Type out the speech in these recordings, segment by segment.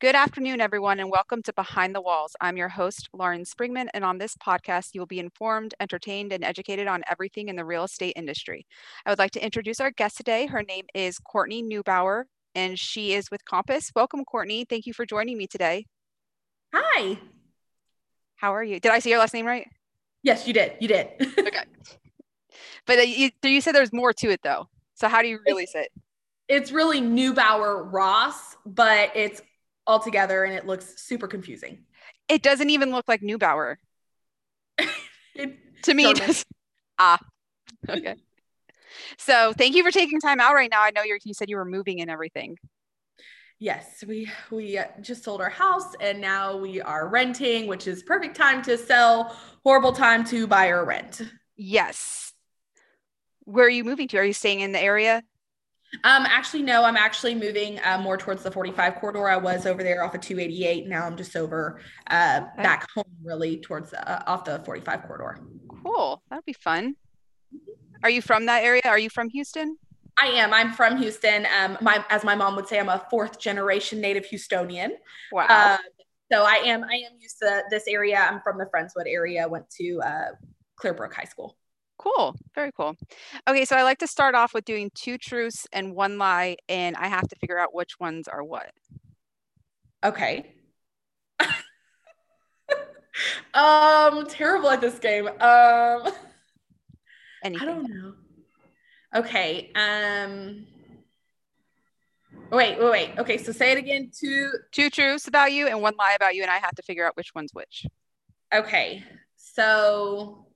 Good afternoon, everyone, and welcome to Behind the Walls. I'm your host, Lauren Springman, and on this podcast, you will be informed, entertained, and educated on everything in the real estate industry. I would like to introduce our guest today. Her name is Kourtney Neubauer, and she is with Compass. Welcome, Kourtney. Thank you for joining me today. Hi. How are you? Did I say your last name right? Yes, you did. You did. okay. But uh, you, you said there's more to it, though. So how do you release it? It's really Neubauer Ross, but it's all together and it looks super confusing. It doesn't even look like Neubauer. to me, does, ah, okay. So thank you for taking time out right now. I know you you said you were moving and everything. Yes, we we just sold our house and now we are renting, which is perfect time to sell, horrible time to buy or rent. Yes. Where are you moving to? Are you staying in the area? Um, actually, no, I'm actually moving uh, more towards the 45 corridor. I was over there off of 288. Now I'm just over uh, okay. back home, really towards uh, off the 45 corridor. Cool. That'd be fun. Are you from that area? Are you from Houston? I am. I'm from Houston. Um, my as my mom would say, I'm a fourth generation native Houstonian. Wow. Uh, so I am. I am used to this area. I'm from the Friendswood area. Went to uh, Clearbrook High School. Cool. Very cool. Okay, so I like to start off with doing two truths and one lie, and I have to figure out which ones are what. Okay. um, terrible at this game. Um, Anything. I don't know. Okay. Um. Wait, wait, wait. Okay, so say it again. Two two truths about you and one lie about you, and I have to figure out which one's which. Okay. So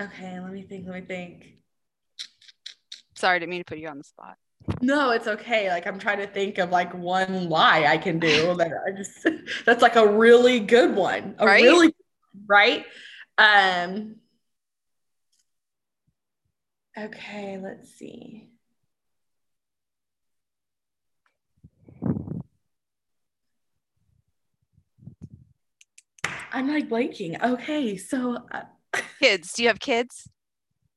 Okay, let me think. Let me think. Sorry, I didn't mean to put you on the spot. No, it's okay. Like I'm trying to think of like one lie I can do that I just that's like a really good one. A right? really right? Um Okay, let's see. I'm like blanking. Okay, so uh, kids. Do you have kids?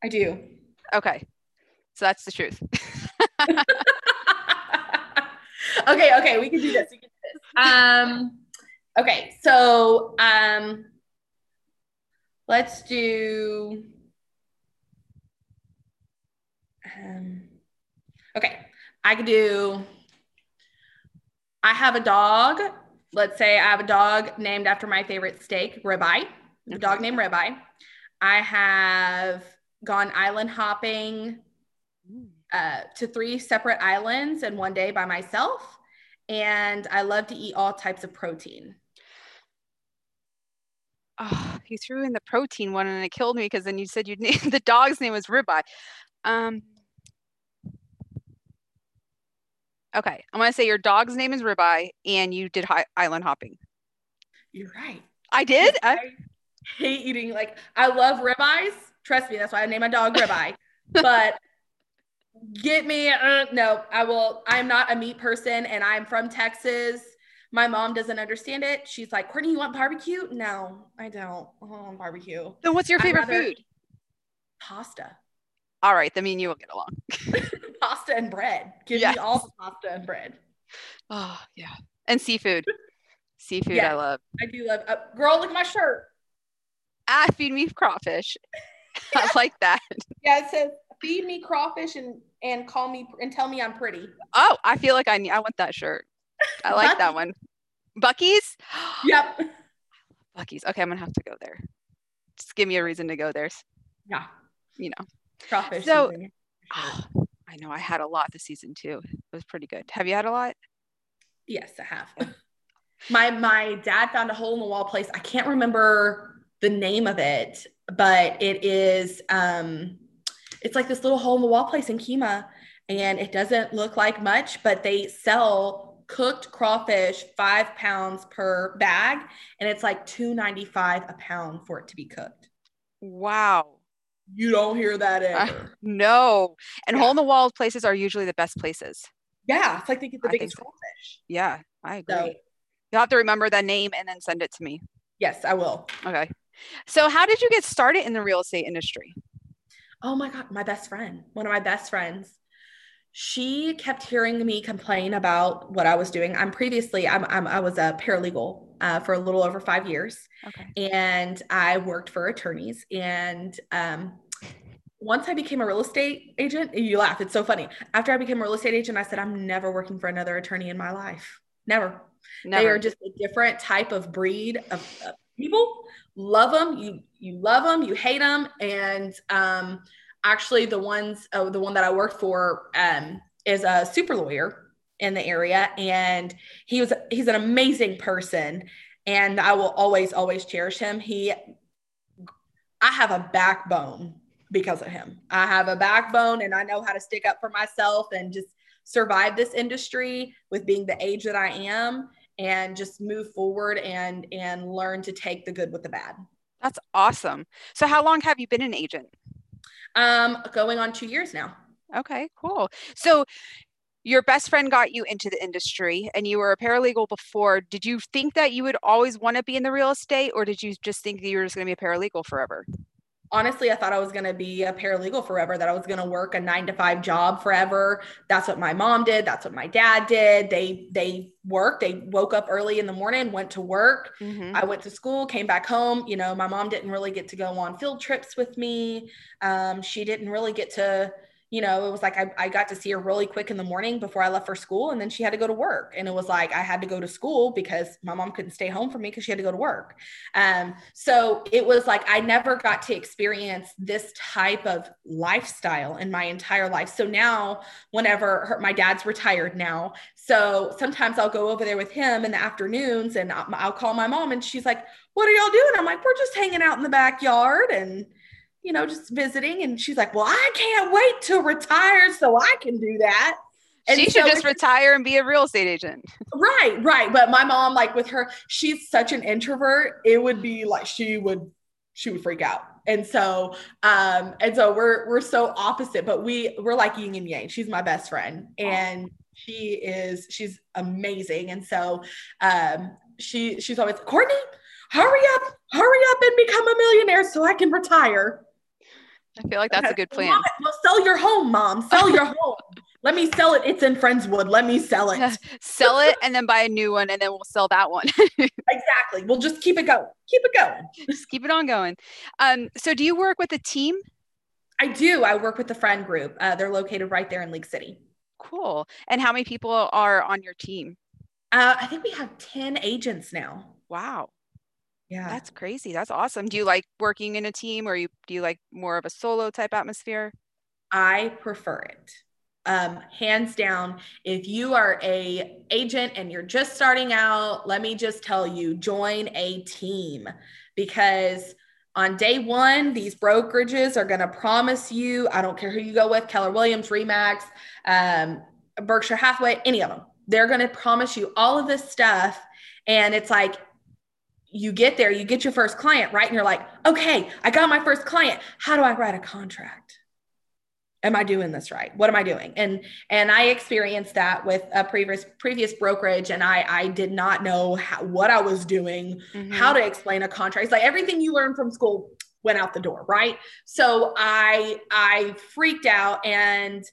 I do. Okay. So that's the truth. okay, okay, we can do this. We can do this. Um okay, so um let's do um okay, I could do I have a dog. Let's say I have a dog named after my favorite steak, ribeye. A dog named Ribeye. I have gone island hopping uh, to three separate islands in one day by myself. And I love to eat all types of protein. Oh, you threw in the protein one and it killed me because then you said you the dog's name was ribeye. Um, okay, I'm gonna say your dog's name is ribeye and you did hi- island hopping. You're right. I did. I, hate eating like I love ribeyes. Trust me, that's why I named my dog ribeye. but get me uh, no, I will. I'm not a meat person, and I'm from Texas. My mom doesn't understand it. She's like, Kourtney, you want barbecue? No, I don't. I don't want barbecue. Then what's your favorite food? Pasta. All right, then me and you will get along. pasta and bread. Give yes. me all the pasta and bread. Oh yeah, and seafood. Seafood, yeah, I love. I do love. Uh, girl, look at my shirt ah, feed me crawfish. I like that. Yeah, it says feed me crawfish and and call me and tell me I'm pretty. Oh, I feel like I need, I want that shirt. I like that one. Buc-ee's? Yep. Buc-ee's. Okay, I'm gonna have to go there. Just give me a reason to go there. Yeah. You know. Crawfish. So oh, I know I had a lot this season too. It was pretty good. Have you had a lot? Yes, I have. my my dad found a hole in the wall place. I can't remember the name of it, but it is um it's like this little hole in the wall place in Kemah and it doesn't look like much, but they sell cooked crawfish five pounds per bag and it's like 295 a pound for it to be cooked. Wow. You don't hear that ever. Uh, no. And yeah. hole in the wall places are usually the best places. Yeah. It's like they get the I biggest so. crawfish. Yeah, I agree. So, You'll have to remember that name and then send it to me. Yes, I will. Okay. So, how did you get started in the real estate industry? Oh my God, my best friend, one of my best friends. she kept hearing me complain about what I was doing. I'm previously, I'm, I'm i was a paralegal uh, for a little over five years, okay. and I worked for attorneys. And um, once I became a real estate agent, you laugh. It's so funny. After I became a real estate agent, I said, I'm never working for another attorney in my life. Never. Never. They are just a different type of breed of, of people. Love them. You you love them. You hate them. And um, actually the ones uh, the one that I worked for um, is a super lawyer in the area and he was he's an amazing person and I will always always cherish him. He I have a backbone because of him. I have a backbone and I know how to stick up for myself and just survive this industry with being the age that I am and just move forward and and learn to take the good with the bad. That's awesome. So how long have you been an agent? Um, going on two years now. Okay, cool. So your best friend got you into the industry and you were a paralegal before. Did you think that you would always want to be in the real estate or did you just think that you were just going to be a paralegal forever? Honestly, I thought I was going to be a paralegal forever, that I was going to work a nine to five job forever. That's what my mom did. That's what my dad did. They, they worked, they woke up early in the morning, went to work. Mm-hmm. I went to school, came back home. You know, my mom didn't really get to go on field trips with me. Um, she didn't really get to, you know, it was like I, I got to see her really quick in the morning before I left for school. And then she had to go to work. And it was like I had to go to school because my mom couldn't stay home for me because she had to go to work. Um, so it was like I never got to experience this type of lifestyle in my entire life. So now, whenever her, my dad's retired now, so sometimes I'll go over there with him in the afternoons and I'll, I'll call my mom and she's like, What are y'all doing? I'm like, We're just hanging out in the backyard. And you know, just visiting. And she's like, Well, I can't wait to retire so I can do that. And she should so just retire and be a real estate agent. Right, right. But my mom, like with her, she's such an introvert. It would be like she would she would freak out. And so um and so we're we're so opposite, but we we're like yin and yang. She's my best friend and she is she's amazing. And so um she she's always Kourtney, hurry up, hurry up and become a millionaire so I can retire. I feel like that's okay. a good plan. well, sell your home, mom. Sell your home. Let me sell it. It's in Friendswood. Let me sell it. sell it and then buy a new one and then we'll sell that one. exactly. We'll just keep it going. Keep it going. Just keep it on going. Um, so do you work with a team? I do. I work with the friend group. Uh, they're located right there in League City. Cool. And how many people are on your team? Uh, I think we have 10 agents now. Wow. Yeah. That's crazy. That's awesome. Do you like working in a team or you do you like more of a solo type atmosphere? I prefer it. Um, hands down, if you are a agent and you're just starting out, let me just tell you, join a team because on day one, these brokerages are going to promise you, I don't care who you go with, Keller Williams, Remax, um, Berkshire Hathaway, any of them. They're going to promise you all of this stuff. And it's like, you get there, you get your first client, right? And you're like, okay, I got my first client. How do I write a contract? Am I doing this right? What am I doing? And and I experienced that with a previous previous brokerage, and I I did not know how, what I was doing, mm-hmm. how to explain a contract. It's like everything you learn from school went out the door, right? So I I freaked out and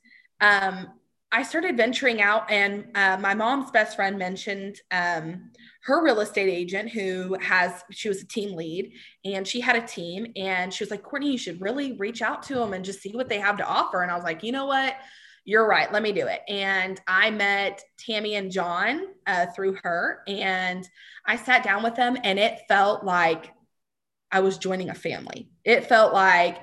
um, I started venturing out, and uh, my mom's best friend mentioned um, her real estate agent who has she was a team lead and she had a team and she was like kourtney you should really reach out to them and just see what they have to offer. And i was like you know what? You're right. Let me do it. And i met tammy and john uh, through her and i sat down with them and it felt like i was joining a family. It felt like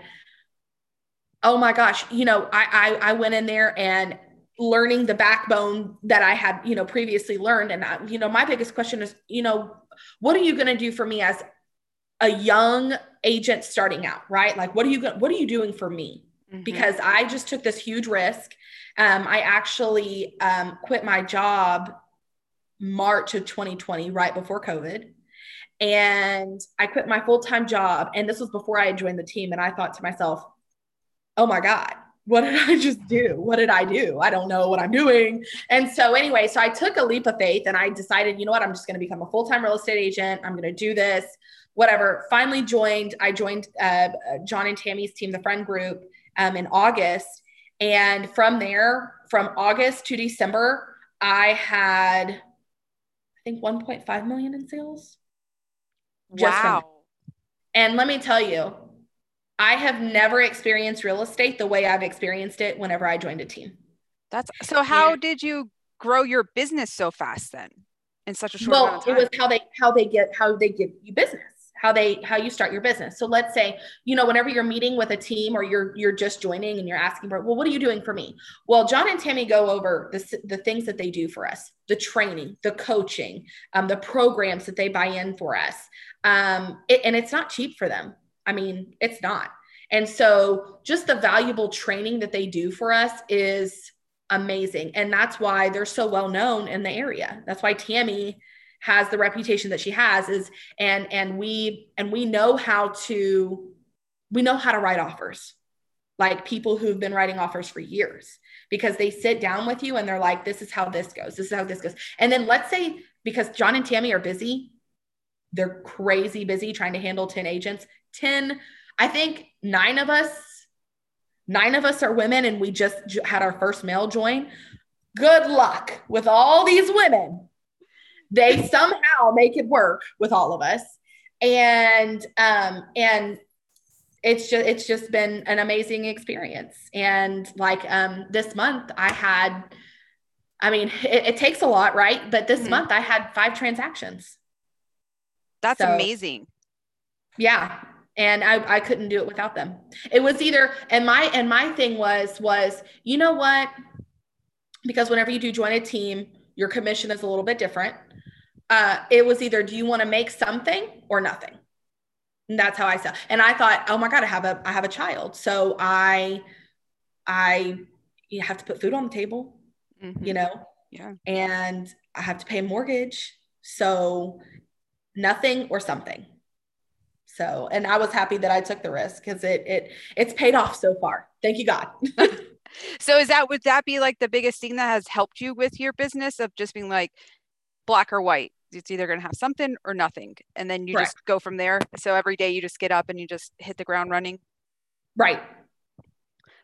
oh my gosh. You know i i, I went in there and learning the backbone that I had, you know, previously learned. And, I, you know, my biggest question is, you know, what are you going to do for me as a young agent starting out, right? Like, what are you going, what are you doing for me? Mm-hmm. Because I just took this huge risk. Um, I actually um, quit my job March of 2020, right before COVID. And I quit my full time job. And this was before I had joined the team. And I thought to myself, oh my God, what did I just do? What did I do? I don't know what I'm doing. And so, anyway, so I took a leap of faith and I decided, you know what, I'm just going to become a full time real estate agent. I'm going to do this, whatever. Finally, joined, I joined uh, John and Tammy's team, the friend group, um, in August. And from there, from August to December, I had I think 1.5 million in sales. Wow. And let me tell you, I have never experienced real estate the way I've experienced it whenever I joined a team. That's so how yeah. did you grow your business so fast then in such a short well, amount of time? Well, it was how they how they get how they give you business how they how you start your business so let's say you know whenever you're meeting with a team or you're you're just joining and you're asking for well what are you doing for me well john and tammy go over the, the things that they do for us the training the coaching um, the programs that they buy in for us um, it, and it's not cheap for them i mean it's not. And so just the valuable training that they do for us is amazing. And that's why they're so well known in the area. That's why tammy has the reputation that she has is and and we and we know how to we know how to write offers like people who've been writing offers for years because they sit down with you and they're like this is how this goes. This is how this goes. And then let's say because john and tammy are busy they're crazy busy trying to handle 10 agents 10 i think nine of us nine of us are women and we just had our first male join. Good luck with all these women. They somehow make it work with all of us. And um and it's just it's just been an amazing experience. And like um this month i had i mean it, it takes a lot right? But this mm-hmm. month i had five transactions. That's so, amazing. Yeah and I, I couldn't do it without them it was either and my and my thing was was you know what because whenever you do join a team your commission is a little bit different uh, it was either do you want to make something or nothing. And that's how I saw. And I thought, oh my God, I have a I have a child. So I I you have to put food on the table, mm-hmm. you know? Yeah. And I have to pay a mortgage. So nothing or something. So, and I was happy that I took the risk because it it it's paid off so far. Thank you, God. so is that would that be like the biggest thing that has helped you with your business of just being like black or white? it's either going to have something or nothing and then you right. just go from there so every day you just get up and you just hit the ground running right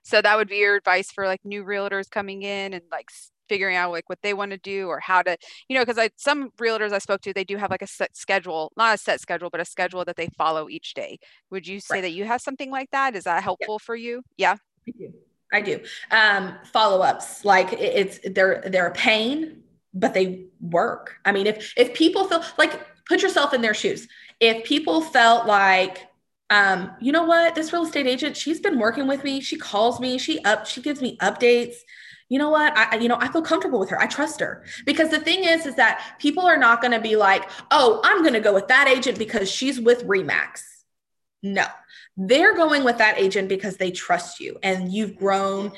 so that would be your advice for like new realtors coming in and like figuring out like what they want to do or how to you know because i some realtors i spoke to they do have like a set schedule not a set schedule but a schedule that they follow each day would you say right. that you have something like that is that helpful yeah. for you yeah I do. I do. Um, follow-ups like it's they're they're a pain but they work. I mean, if if people feel like put yourself in their shoes. If people felt like um, you know what, this real estate agent, she's been working with me. She calls me, she up, she gives me updates. You know what? I, you know, I feel comfortable with her. I trust her because the thing is, is that people are not going to be like, oh, I'm going to go with that agent because she's with Remax. No, they're going with that agent because they trust you and you've grown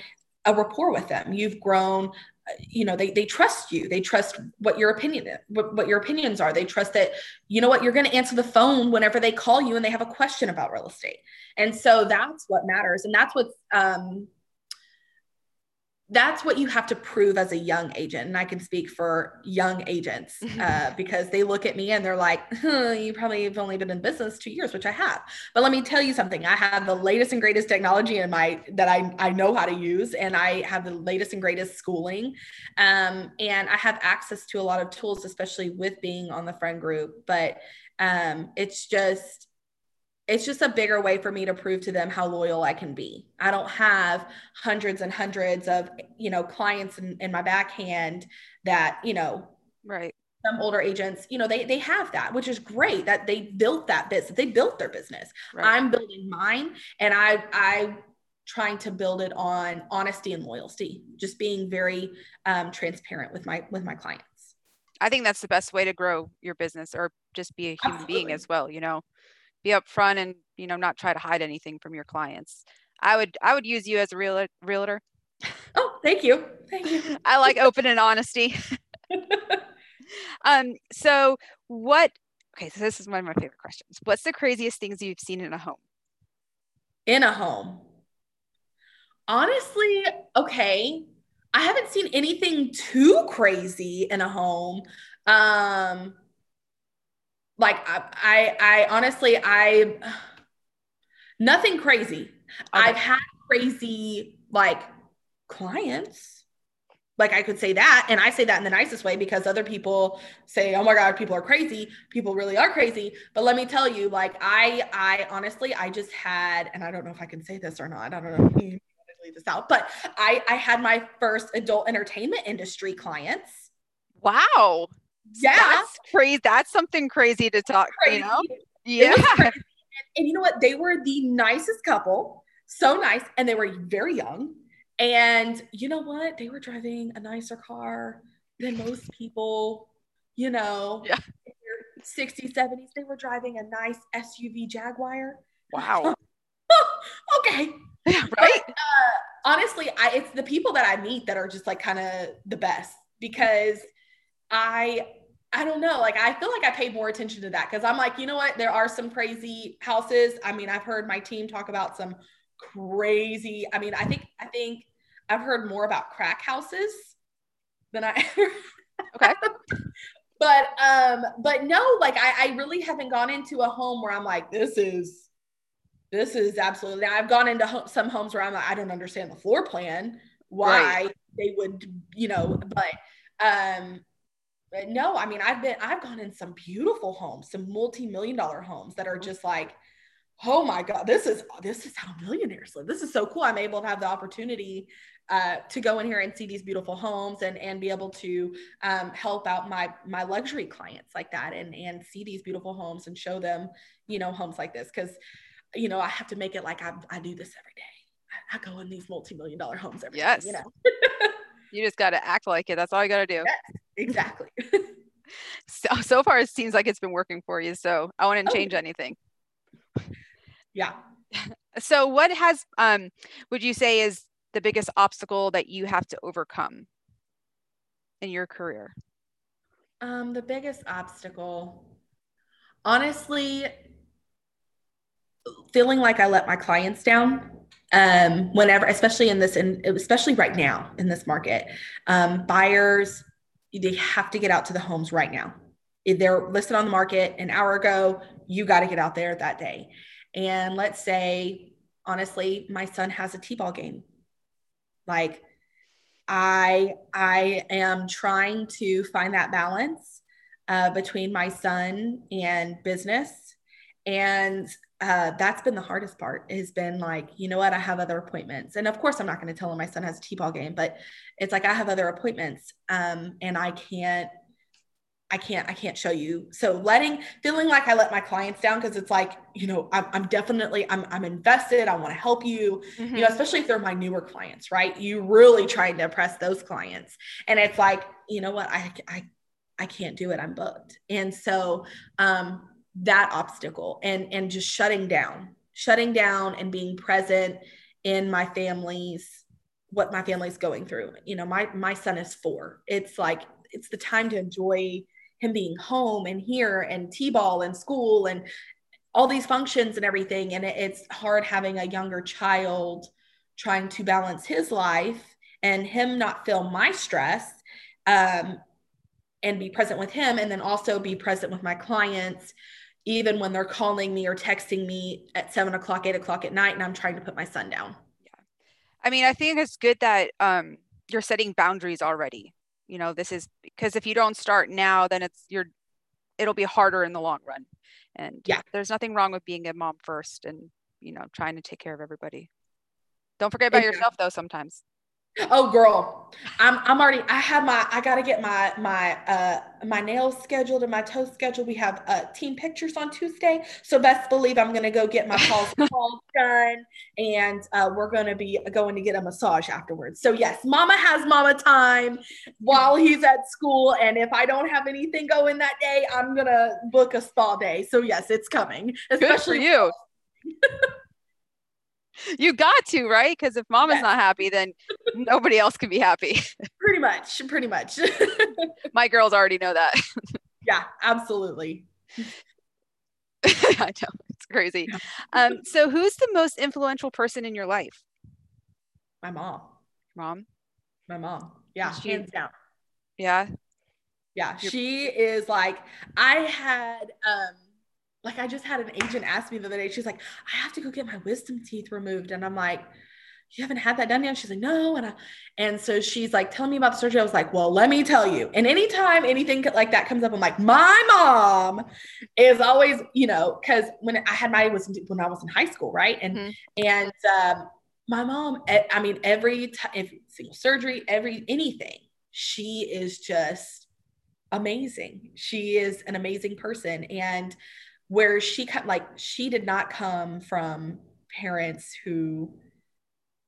a rapport with them. You've grown you know they, they trust you they trust what your opinion what, what your opinions are they trust that you know what you're going to answer the phone whenever they call you and they have a question about real estate and so that's what matters and that's what's um, that's what you have to prove as a young agent. And I can speak for young agents uh, because they look at me and they're like, huh, you probably have only been in business two years, which I have. But let me tell you something. I have the latest and greatest technology in my that I, I know how to use, and I have the latest and greatest schooling. Um, and I have access to a lot of tools, especially with being on the friend group. But um, it's just it's just a bigger way for me to prove to them how loyal I can be. I don't have hundreds and hundreds of, you know, clients in, in my backhand that, you know, right. Some older agents, you know, they they have that, which is great that they built that business. They built their business. Right. I'm building mine and I I trying to build it on honesty and loyalty, just being very um, transparent with my with my clients. I think that's the best way to grow your business or just be a human Absolutely. being as well, you know be upfront and you know not try to hide anything from your clients. I would i would use you as a real realtor. Oh thank you. Thank you. I like open and honesty. Um so what okay so this is one of my favorite questions. What's the craziest things you've seen in a home? In a home. Honestly okay i haven't seen anything too crazy in a home. Um like I, I, I honestly, I nothing crazy. Okay. I've had crazy like clients. like I could say that, and I say that in the nicest way because other people say, "Oh my God, people are crazy." People really are crazy. But let me tell you, like I, I honestly, I just had, and I don't know if I can say this or not. I don't know. If you leave this out, but I, I had my first adult entertainment industry clients. Wow. Yeah, that's crazy. That's something crazy to talk. Crazy. You know? Yeah. And, and you know what? They were the nicest couple. So nice, and they were very young and you know what? They were driving a nicer car than most people, you know, yeah. 60s, 70s. They were driving a nice SUV Jaguar. Wow. okay. Yeah, right. But, uh, honestly, I, it's the people that I meet that are just like kind of the best because I I don't know. Like I feel like I paid more attention to that because I'm like, you know what? There are some crazy houses. I mean, I've heard my team talk about some crazy. I mean, I think I think I've heard more about crack houses than I okay. but um, but no, like I, I really haven't gone into a home where I'm like, this is this is absolutely now I've gone into ho- some homes where I'm like, I don't understand the floor plan, why right. they would, you know, but um but no, I mean I've been I've gone in some beautiful homes, some multi-million dollar homes that are mm-hmm. just like oh my god this is this is how millionaires live. This is so cool. I'm able to have the opportunity uh, to go in here and see these beautiful homes and and be able to um, help out my my luxury clients like that and and see these beautiful homes and show them you know homes like this. Because you know i have to make it like i, I do this every day. I, I go in these multi-million dollar homes every yes day, you know? You just got to act like it. That's all you got to do. Yes, exactly. So so far it seems like it's been working for you so i wouldn't oh. change anything. Yeah. So what has um would you say is the biggest obstacle that you have to overcome in your career? Um the biggest obstacle honestly feeling like i let my clients down um whenever especially in this and especially right now in this market. Um buyers they have to get out to the homes right now. If they're listed on the market an hour ago you got to get out there that day. And let's say honestly my son has a t-ball game. Like i i am trying to find that balance uh, between my son and business. And uh, that's been the hardest part has been like you know what i have other appointments and of course i'm not going to tell him my son has a t-ball game but it's like i have other appointments um, and i can't I can't, I can't show you. So letting, feeling like I let my clients down because it's like, you know, I'm, I'm, definitely, I'm, I'm invested. I want to help you, mm-hmm. you know, especially if they're my newer clients, right? You really trying to impress those clients. And it's like, you know what, I, I, I can't do it. I'm booked. And so, um, that obstacle and, and just shutting down, shutting down and being present in my family's, what my family's going through. You know, my, my son is four. It's like, it's the time to enjoy him being home and here and t-ball and school and all these functions and everything and it's hard having a younger child trying to balance his life and him not feel my stress um, and be present with him and then also be present with my clients even when they're calling me or texting me at seven o'clock eight o'clock at night and i'm trying to put my son down. Yeah. I mean i think it's good that um, you're setting boundaries already. You know this is because if you don't start now then it's you're it'll be harder in the long run. And yeah. there's nothing wrong with being a mom first and you know trying to take care of everybody. Don't forget about exactly. yourself though sometimes Oh girl, I'm I'm already I have my I gotta get my my uh my nails scheduled and my toes scheduled. We have uh team pictures on Tuesday. So best believe I'm gonna go get my calls done and uh we're gonna be going to get a massage afterwards. So yes, mama has mama time while he's at school. And if I don't have anything going that day, I'm gonna book a spa day. So yes, it's coming. Especially Good for you. you got to right? Because if mama's yes. not happy then nobody else can be happy. Pretty much pretty much. My girls already know that. Yeah absolutely. I know it's crazy. Um, so who's the most influential person in your life? My mom. Mom? My mom. Yeah she, hands down. Yeah? Yeah she is like i had um like I just had an agent ask me the other day, she's like, I have to go get my wisdom teeth removed. And I'm like, you haven't had that done yet? She's like, no. And I, and so she's like telling me about the surgery. I was like, well, let me tell you. And anytime anything like that comes up, I'm like, my mom is always, you know, because when I had my was when I was in high school, right? And mm-hmm. and um, my mom, I mean, every time, if single surgery, every anything, she is just amazing. She is an amazing person, and where she cut like she did not come from parents who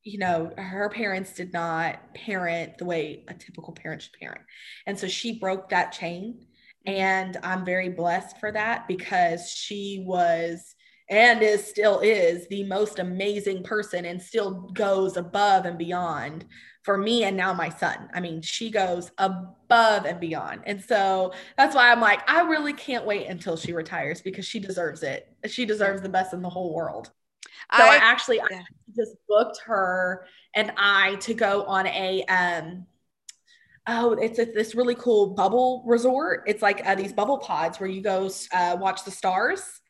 you know, her parents did not parent the way a typical parent should parent. And so she broke that chain. Mm-hmm. And I'm very blessed for that because she was and is still is the most amazing person and still goes above and beyond for me and now my son. I mean, she goes above and beyond. And so that's why I'm like, I really can't wait until she retires because she deserves it. She deserves the best in the whole world. So I, I actually yeah. I just booked her and I to go on a um oh it's a, this really cool bubble resort. It's like uh, these bubble pods where you go uh, watch the stars,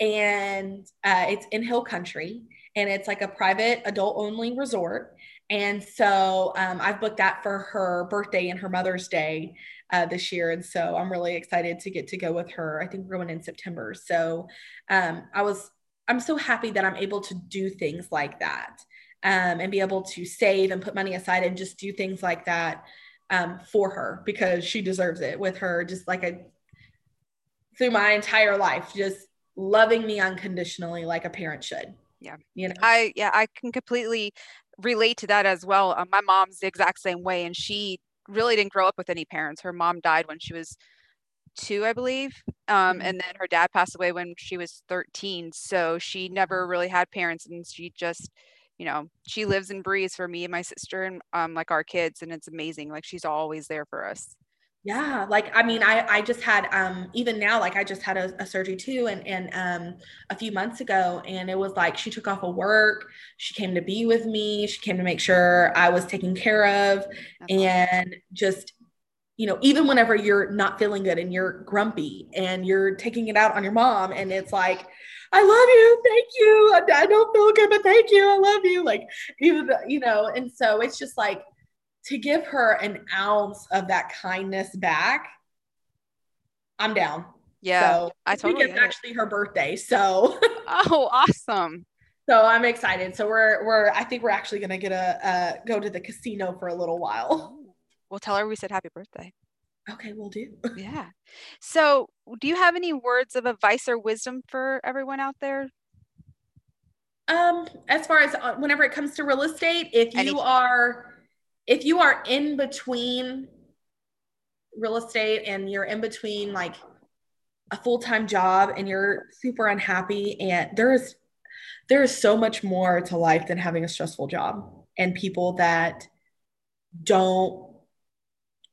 and uh, it's in Hill Country and it's like a private adult only resort. And so um, I've booked that for her birthday and her Mother's Day uh, this year. And so I'm really excited to get to go with her. I think we're going in September. So um, I was I'm so happy that I'm able to do things like that um, and be able to save and put money aside and just do things like that um, for her because she deserves it with her just like a through my entire life just loving me unconditionally like a parent should yeah you know i yeah i can completely relate to that as well um, my mom's the exact same way and she really didn't grow up with any parents her mom died when she was two, I believe. Um, mm-hmm. and then her dad passed away when she was 13. So she never really had parents and she just, you know, she lives and breathes for me and my sister and um, like our kids. And it's amazing. Like she's always there for us. Yeah, like I mean, I I just had um even now like I just had a, a, surgery too, and and um a few months ago, and it was like she took off of work, she came to be with me, she came to make sure I was taken care of, That's and awesome. just you know, even whenever you're not feeling good and you're grumpy and you're taking it out on your mom, and it's like, I love you, thank you. I, I don't feel good, but thank you, I love you. Like, even, you know, and so it's just like to give her an ounce of that kindness back, I'm down. Yeah, so I totally. It's actually her birthday, so. oh, awesome! So I'm excited. So we're we're I think we're actually gonna get a uh, go to the casino for a little while. We'll tell her we said happy birthday. Okay, we'll do. yeah. So, do you have any words of advice or wisdom for everyone out there? Um, as far as uh, whenever it comes to real estate, if you are if you are in between real estate and you're in between like a full-time job and you're super unhappy and there is there is so much more to life than having a stressful job and people that don't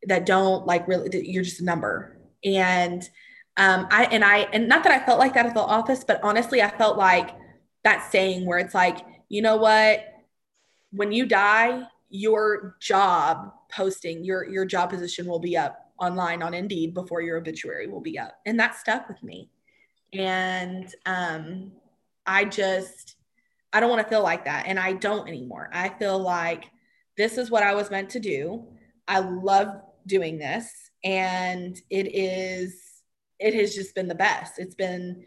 that don't like really you're just a number. And um i and i and not that i felt like that at the office but honestly i felt like that saying where it's like you know what? When you die your job posting your your job position will be up online on indeed before your obituary will be up. And that stuck with me. And um i just i don't want to feel like that. And i don't anymore. I feel like this is what i was meant to do. I love doing this. And it is it has just been the best. It's been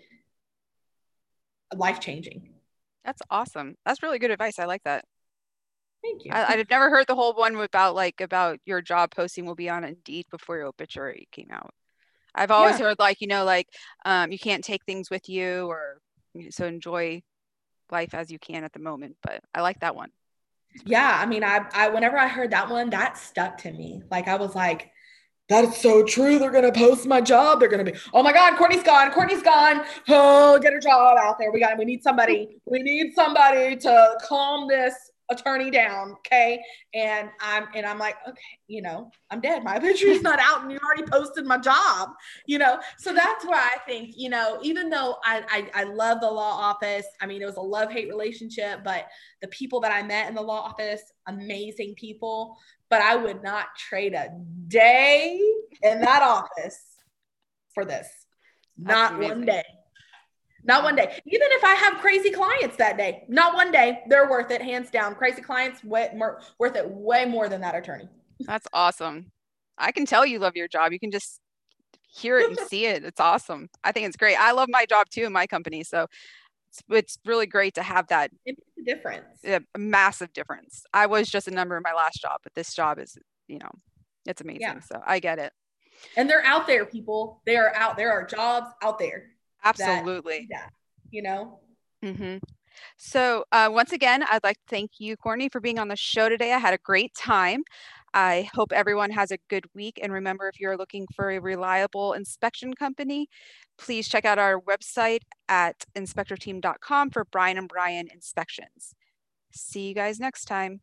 life changing that's awesome. That's really good advice. I like that thank you. I, i've never heard the whole one about like about your job posting will be on indeed before your obituary came out. I've always yeah. heard like you know like um, you can't take things with you or so enjoy life as you can at the moment but i like that one. Yeah i mean I, I whenever i heard that one that stuck to me. Like i was like that's so true they're gonna post my job they're gonna be oh my god kourtney's gone kourtney's gone. Oh get a job out there we got we need somebody we need somebody to calm this attorney down okay? And i'm and i'm like okay you know i'm dead. My is not out and you already posted my job you know? So that's where i think you know even though I, I i love the law office i mean it was a love hate relationship but the people that i met in the law office amazing people but i would not trade a day in that office for this. Not one day Not one day. Even if I have crazy clients that day, not one day. They're worth it, hands down. Crazy clients, way more, worth it way more than that attorney. That's awesome. I can tell you love your job. You can just hear it and see it. It's awesome. I think it's great. I love my job too in my company. So it's, it's really great to have that it makes a difference. A massive difference. I was just a number in my last job, but this job is, you know, it's amazing. Yeah. So I get it. And they're out there, people. They are out. There are jobs out there. Absolutely. Yeah. You know? Mm-hmm. So, uh, once again, I'd like to thank you, Kourtney, for being on the show today. I had a great time. I hope everyone has a good week. And remember, if you're looking for a reliable inspection company, please check out our website at inspectorteam.com for Brian and Brian inspections. See you guys next time.